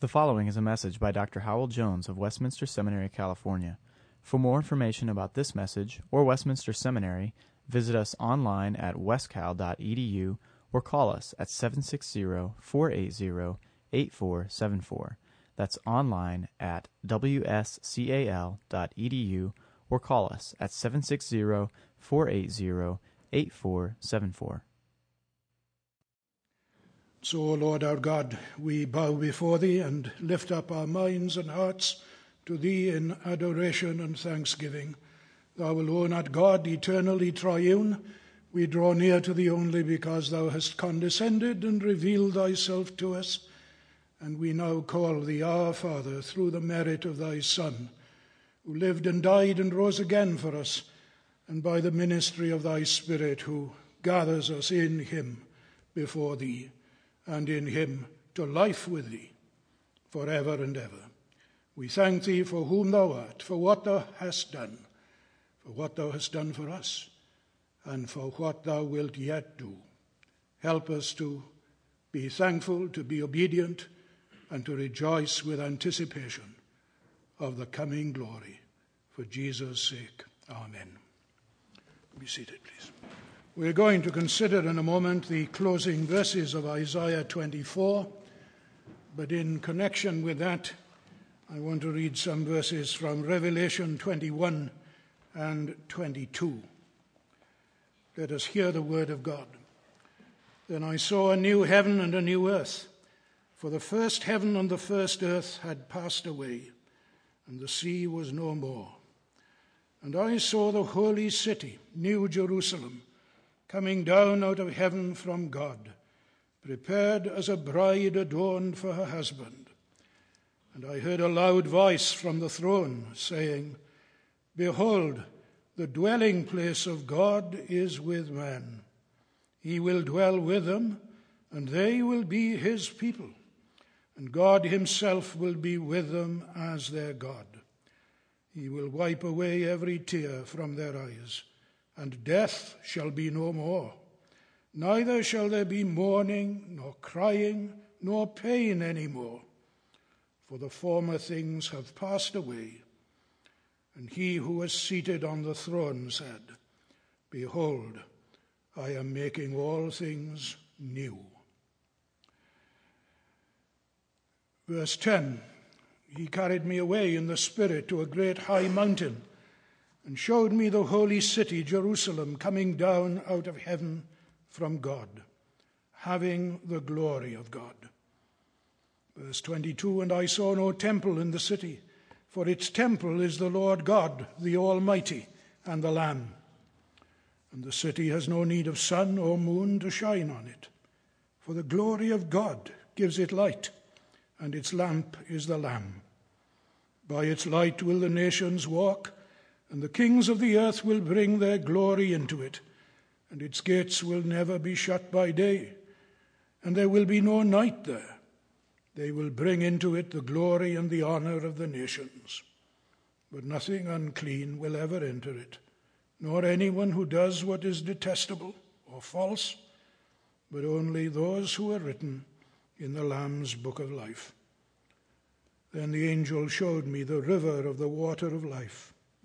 The following is a message by Dr. Hywel Jones of Westminster Seminary, California. For more information about this message or Westminster Seminary, visit us online at wscal.edu or call us at 760-480-8474. That's online at wscal.edu or call us at 760-480-8474. So, Lord our God, we bow before Thee and lift up our minds and hearts to Thee in adoration and thanksgiving. Thou alone art God, eternally triune. We draw near to Thee only because Thou hast condescended and revealed Thyself to us. And we now call Thee our Father through the merit of Thy Son, who lived and died and rose again for us, and by the ministry of Thy Spirit, who gathers us in Him before Thee and in him to life with thee for ever and ever. We thank thee for whom thou art, for what thou hast done, for what thou hast done for us, and for what thou wilt yet do. Help us to be thankful, to be obedient, and to rejoice with anticipation of the coming glory. For Jesus' sake, Amen. Be seated, please. We're going to consider in a moment the closing verses of Isaiah 24, but in connection with that, I want to read some verses from Revelation 21 and 22. Let us hear the word of God. Then I saw a new heaven and a new earth, for the first heaven and the first earth had passed away, and the sea was no more. And I saw the holy city, New Jerusalem coming down out of heaven from God, prepared as a bride adorned for her husband. And I heard a loud voice from the throne saying, Behold, the dwelling place of God is with man. He will dwell with them, and they will be his people. And God himself will be with them as their God. He will wipe away every tear from their eyes and death shall be no more. Neither shall there be mourning, nor crying, nor pain any more, for the former things have passed away. And he who was seated on the throne said, Behold, I am making all things new. Verse 10 He carried me away in the Spirit to a great high mountain and showed me the holy city, Jerusalem, coming down out of heaven from God, having the glory of God. Verse 22 And I saw no temple in the city, for its temple is the Lord God, the Almighty, and the Lamb. And the city has no need of sun or moon to shine on it, for the glory of God gives it light, and its lamp is the Lamb. By its light will the nations walk and the kings of the earth will bring their glory into it, and its gates will never be shut by day, and there will be no night there. They will bring into it the glory and the honor of the nations. But nothing unclean will ever enter it, nor anyone who does what is detestable or false, but only those who are written in the Lamb's book of life. Then the angel showed me the river of the water of life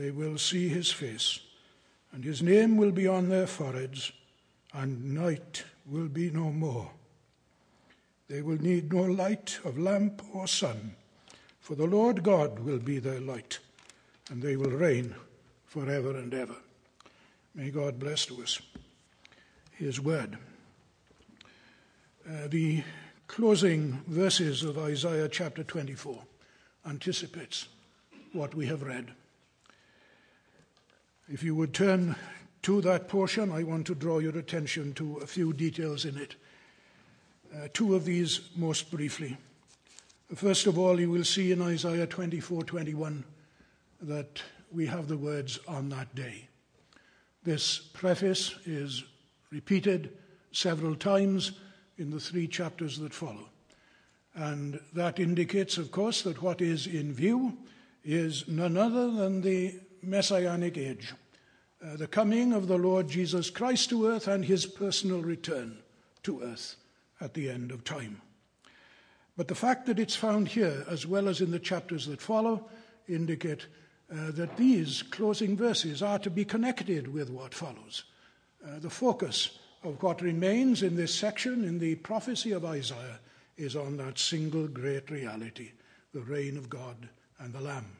they will see his face, and his name will be on their foreheads, and night will be no more. They will need no light of lamp or sun, for the Lord God will be their light, and they will reign forever and ever. May God bless to us his word. Uh, the closing verses of Isaiah chapter 24 anticipates what we have read. If you would turn to that portion, I want to draw your attention to a few details in it. Uh, two of these most briefly. First of all, you will see in Isaiah 24 21 that we have the words on that day. This preface is repeated several times in the three chapters that follow. And that indicates, of course, that what is in view is none other than the messianic age, uh, the coming of the Lord Jesus Christ to earth and his personal return to earth at the end of time. But the fact that it's found here, as well as in the chapters that follow, indicate uh, that these closing verses are to be connected with what follows. Uh, the focus of what remains in this section in the prophecy of Isaiah is on that single great reality the reign of God and the Lamb.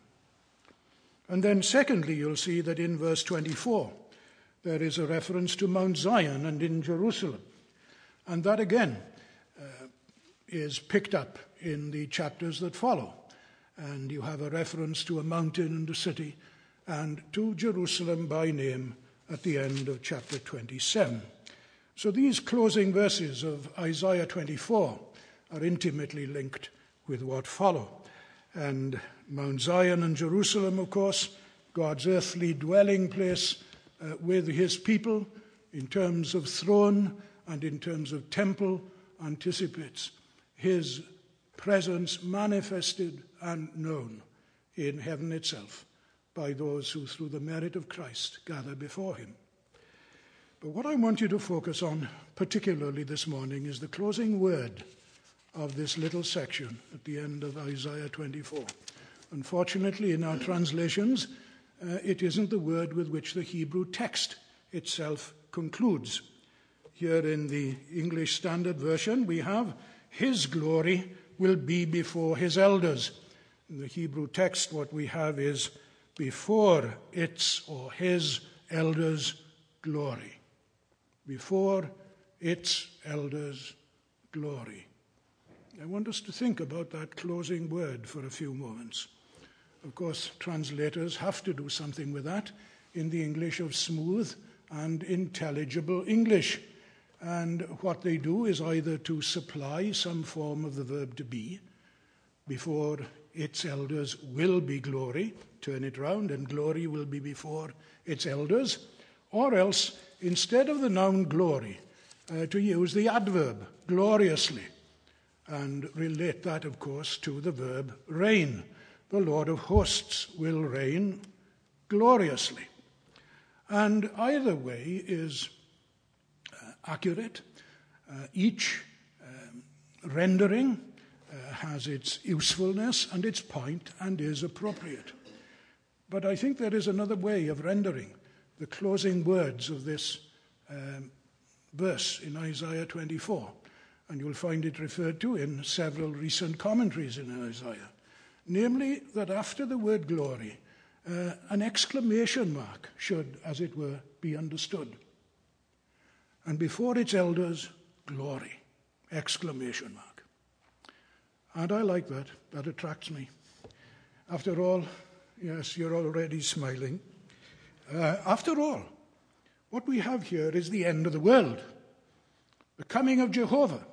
And then, secondly, you'll see that in verse 24 there is a reference to Mount Zion and in Jerusalem. And that again uh, is picked up in the chapters that follow. And you have a reference to a mountain and a city and to Jerusalem by name at the end of chapter 27. So these closing verses of Isaiah 24 are intimately linked with what follow. And Mount Zion and Jerusalem, of course, God's earthly dwelling place uh, with his people in terms of throne and in terms of temple, anticipates his presence manifested and known in heaven itself by those who, through the merit of Christ, gather before him. But what I want you to focus on, particularly this morning, is the closing word of this little section at the end of Isaiah 24. Unfortunately, in our translations, uh, it isn't the word with which the Hebrew text itself concludes. Here in the English Standard Version, we have, His glory will be before His elders. In the Hebrew text, what we have is, before its or His elders' glory. Before its elders' glory. I want us to think about that closing word for a few moments. Of course, translators have to do something with that in the English of smooth and intelligible English. And what they do is either to supply some form of the verb to be, before its elders will be glory, turn it round, and glory will be before its elders, or else, instead of the noun glory, uh, to use the adverb gloriously and relate that, of course, to the verb reign. The Lord of hosts will reign gloriously. And either way is uh, accurate. Uh, each um, rendering uh, has its usefulness and its point and is appropriate. But I think there is another way of rendering the closing words of this um, verse in Isaiah 24 and you'll find it referred to in several recent commentaries in Isaiah. Namely, that after the word glory, uh, an exclamation mark should, as it were, be understood. And before its elders, glory, exclamation mark. And I like that. That attracts me. After all, yes, you're already smiling. Uh, after all, what we have here is the end of the world, the coming of Jehovah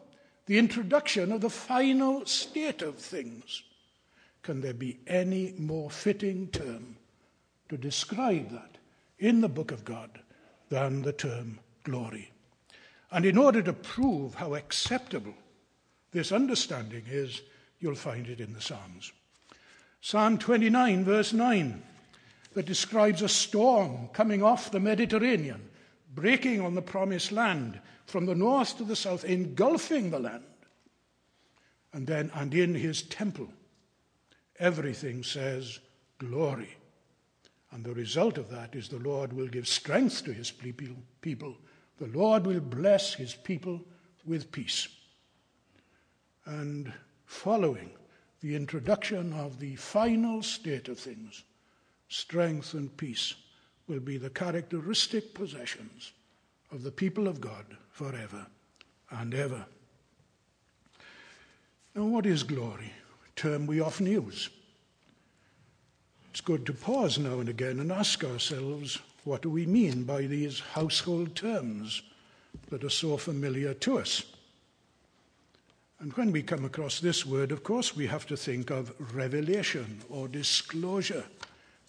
the introduction of the final state of things. Can there be any more fitting term to describe that in the book of God than the term glory? And in order to prove how acceptable this understanding is, you'll find it in the Psalms. Psalm 29, verse 9, that describes a storm coming off the Mediterranean, breaking on the promised land from the north to the south, engulfing the land. And then, and in his temple, everything says glory. And the result of that is the Lord will give strength to his people. The Lord will bless his people with peace. And following the introduction of the final state of things, strength and peace will be the characteristic possessions of the people of God forever and ever. Now, what is glory? A term we often use. It's good to pause now and again and ask ourselves what do we mean by these household terms that are so familiar to us? And when we come across this word, of course, we have to think of revelation or disclosure.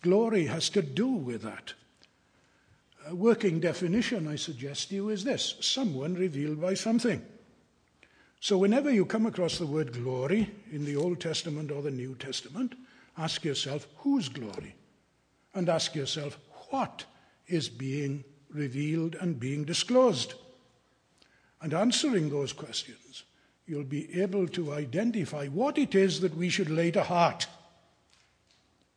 Glory has to do with that. A working definition, I suggest to you, is this someone revealed by something. So, whenever you come across the word glory in the Old Testament or the New Testament, ask yourself, whose glory? And ask yourself, what is being revealed and being disclosed? And answering those questions, you'll be able to identify what it is that we should lay to heart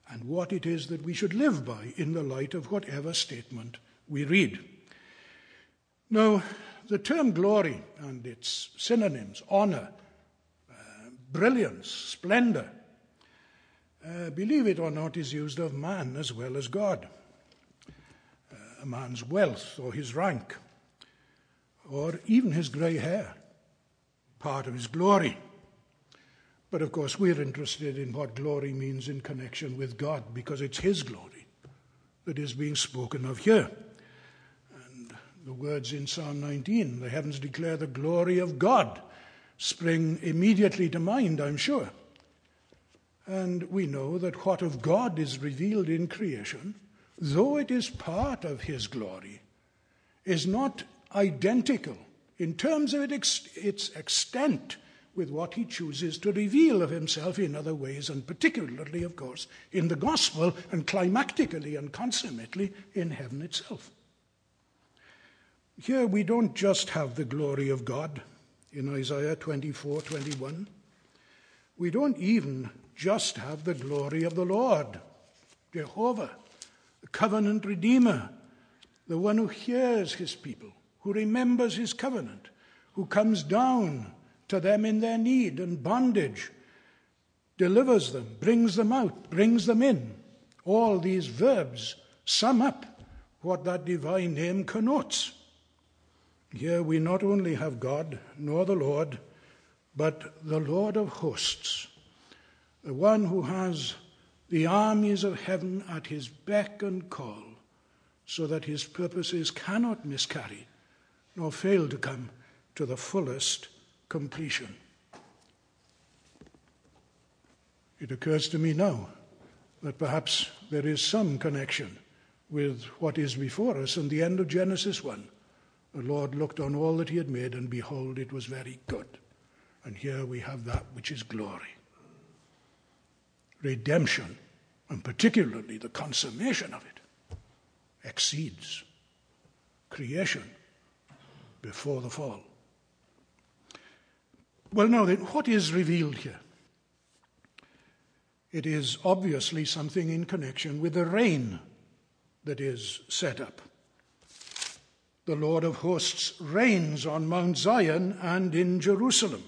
and what it is that we should live by in the light of whatever statement we read. Now, the term glory and its synonyms, honor, uh, brilliance, splendor, uh, believe it or not, is used of man as well as God. Uh, a man's wealth or his rank, or even his grey hair, part of his glory. But of course, we're interested in what glory means in connection with God because it's his glory that is being spoken of here the words in Psalm 19, the heavens declare the glory of God, spring immediately to mind, I'm sure. And we know that what of God is revealed in creation, though it is part of His glory, is not identical in terms of its extent with what He chooses to reveal of Himself in other ways, and particularly, of course, in the gospel, and climactically and consummately in heaven itself. Here we don't just have the glory of God in Isaiah 24 21. We don't even just have the glory of the Lord, Jehovah, the covenant redeemer, the one who hears his people, who remembers his covenant, who comes down to them in their need and bondage, delivers them, brings them out, brings them in. All these verbs sum up what that divine name connotes. Here we not only have God, nor the Lord, but the Lord of hosts, the one who has the armies of heaven at his beck and call, so that his purposes cannot miscarry, nor fail to come to the fullest completion. It occurs to me now that perhaps there is some connection with what is before us in the end of Genesis 1 the Lord looked on all that he had made, and behold, it was very good. And here we have that which is glory. Redemption, and particularly the consummation of it, exceeds creation before the fall. Well, now then, what is revealed here? It is obviously something in connection with the reign that is set up the Lord of hosts reigns on Mount Zion and in Jerusalem.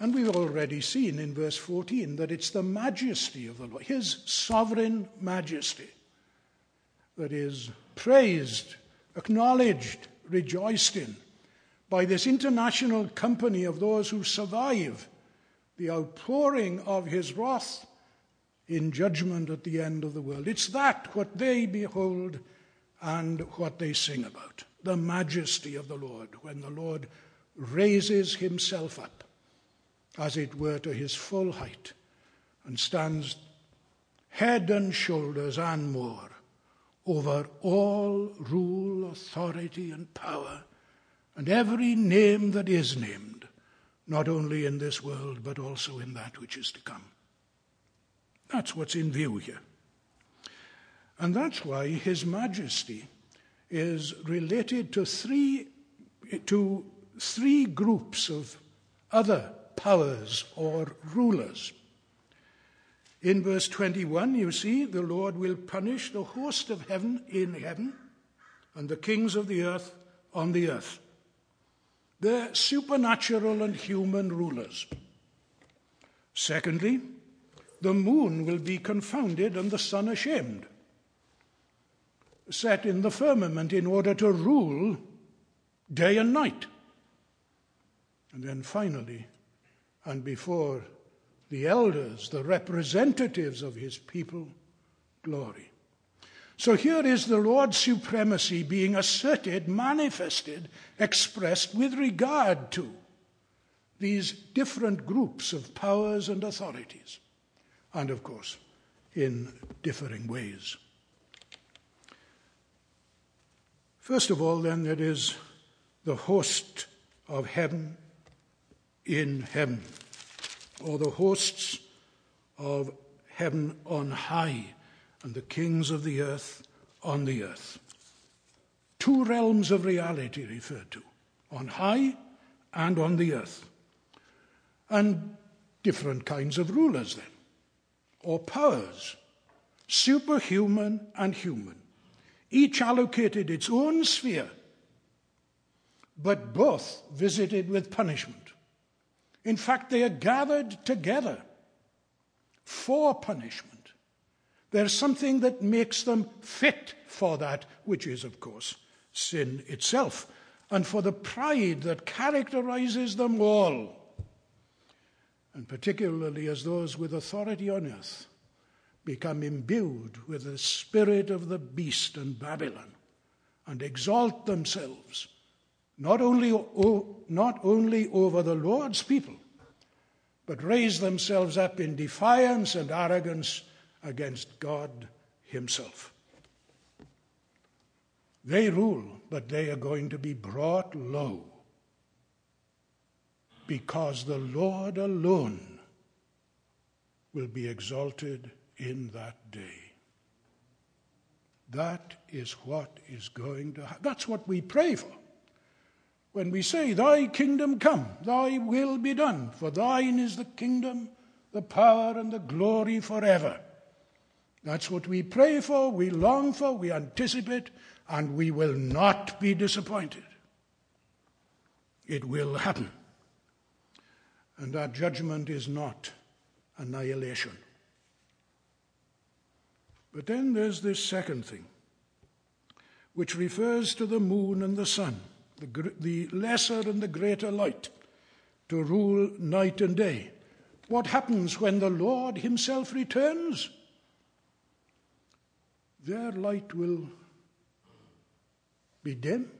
And we've already seen in verse 14 that it's the majesty of the Lord, his sovereign majesty, that is praised, acknowledged, rejoiced in by this international company of those who survive the outpouring of his wrath in judgment at the end of the world. It's that what they behold and what they sing about the majesty of the Lord, when the Lord raises himself up, as it were, to his full height, and stands head and shoulders and more over all rule, authority, and power, and every name that is named, not only in this world, but also in that which is to come. That's what's in view here. And that's why His Majesty is related to three, to three groups of other powers or rulers. In verse 21, you see, the Lord will punish the host of heaven in heaven and the kings of the earth on the earth. They're supernatural and human rulers. Secondly, the moon will be confounded and the sun ashamed set in the firmament in order to rule day and night. And then finally, and before the elders, the representatives of his people, glory. So here is the Lord's supremacy being asserted, manifested, expressed with regard to these different groups of powers and authorities, and of course, in differing ways. First of all, then, there is the host of heaven in heaven, or the hosts of heaven on high, and the kings of the earth on the earth. Two realms of reality referred to on high and on the earth. And different kinds of rulers, then, or powers, superhuman and human, each allocated its own sphere, but both visited with punishment. In fact, they are gathered together for punishment. There's something that makes them fit for that, which is, of course, sin itself, and for the pride that characterizes them all, and particularly as those with authority on earth become imbued with the spirit of the beast and Babylon and exalt themselves not only, not only over the Lord's people, but raise themselves up in defiance and arrogance against God Himself. They rule, but they are going to be brought low because the Lord alone will be exalted in that day. That is what is going to happen. That's what we pray for. When we say, Thy kingdom come, Thy will be done, for Thine is the kingdom, the power, and the glory forever. That's what we pray for, we long for, we anticipate, and we will not be disappointed. It will happen. And that judgment is not annihilation. But then there's this second thing, which refers to the moon and the sun, the, the lesser and the greater light, to rule night and day. What happens when the Lord Himself returns? Their light will be dim,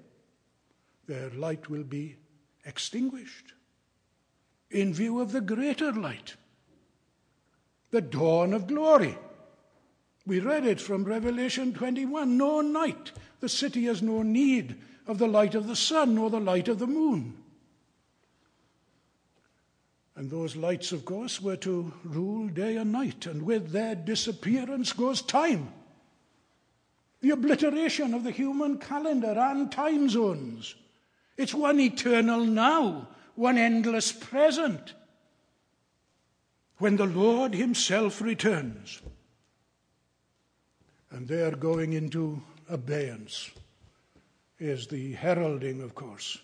their light will be extinguished in view of the greater light, the dawn of glory. We read it from Revelation 21 no night. The city has no need of the light of the sun or the light of the moon. And those lights, of course, were to rule day and night, and with their disappearance goes time. The obliteration of the human calendar and time zones. It's one eternal now, one endless present. When the Lord Himself returns, and they are going into abeyance, is the heralding, of course,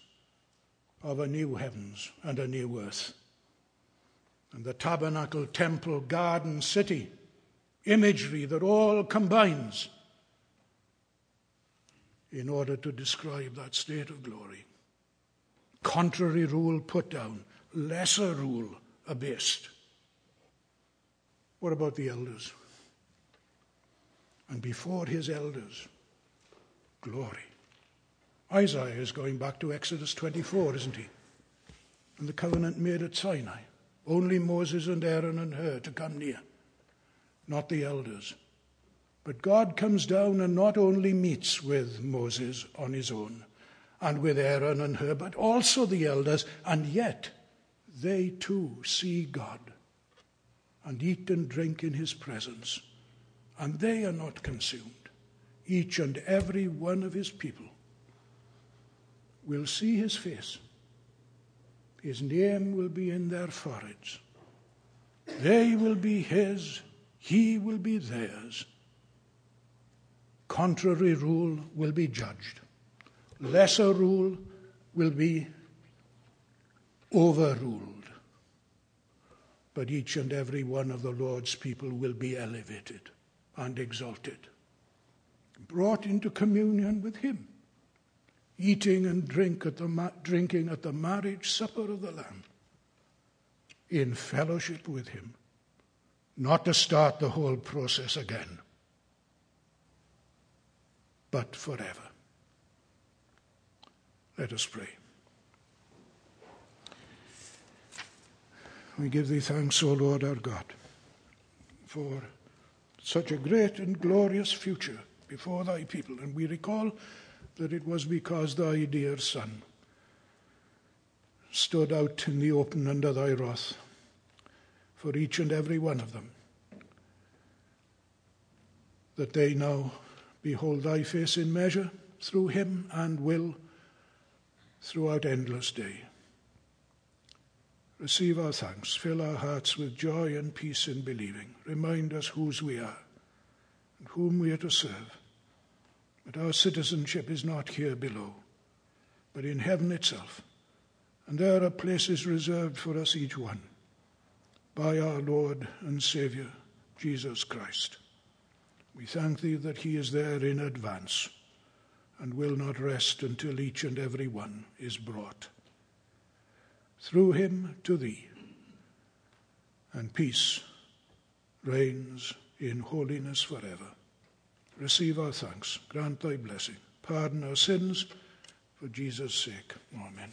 of a new heavens and a new earth. And the tabernacle, temple, garden, city, imagery that all combines in order to describe that state of glory. Contrary rule put down, lesser rule abased. What about the elders? And before his elders. Glory. Isaiah is going back to Exodus 24, isn't he? And the covenant made at Sinai. Only Moses and Aaron and Hur to come near, not the elders. But God comes down and not only meets with Moses on his own and with Aaron and Hur, but also the elders, and yet they too see God and eat and drink in his presence and they are not consumed. Each and every one of his people will see his face. His name will be in their foreheads. They will be his, he will be theirs. Contrary rule will be judged. Lesser rule will be overruled. But each and every one of the Lord's people will be elevated and exalted, brought into communion with Him, eating and drink at the ma- drinking at the marriage supper of the Lamb, in fellowship with Him, not to start the whole process again, but forever. Let us pray. We give thee thanks, O Lord our God, for such a great and glorious future before thy people. And we recall that it was because thy dear Son stood out in the open under thy wrath for each and every one of them, that they now behold thy face in measure through him and will throughout endless day. Receive our thanks. Fill our hearts with joy and peace in believing. Remind us whose we are and whom we are to serve. That our citizenship is not here below, but in heaven itself. And there are places reserved for us each one by our Lord and Saviour, Jesus Christ. We thank thee that he is there in advance and will not rest until each and every one is brought. Through him to thee, and peace reigns in holiness forever. Receive our thanks, grant thy blessing, pardon our sins, for Jesus' sake. Amen.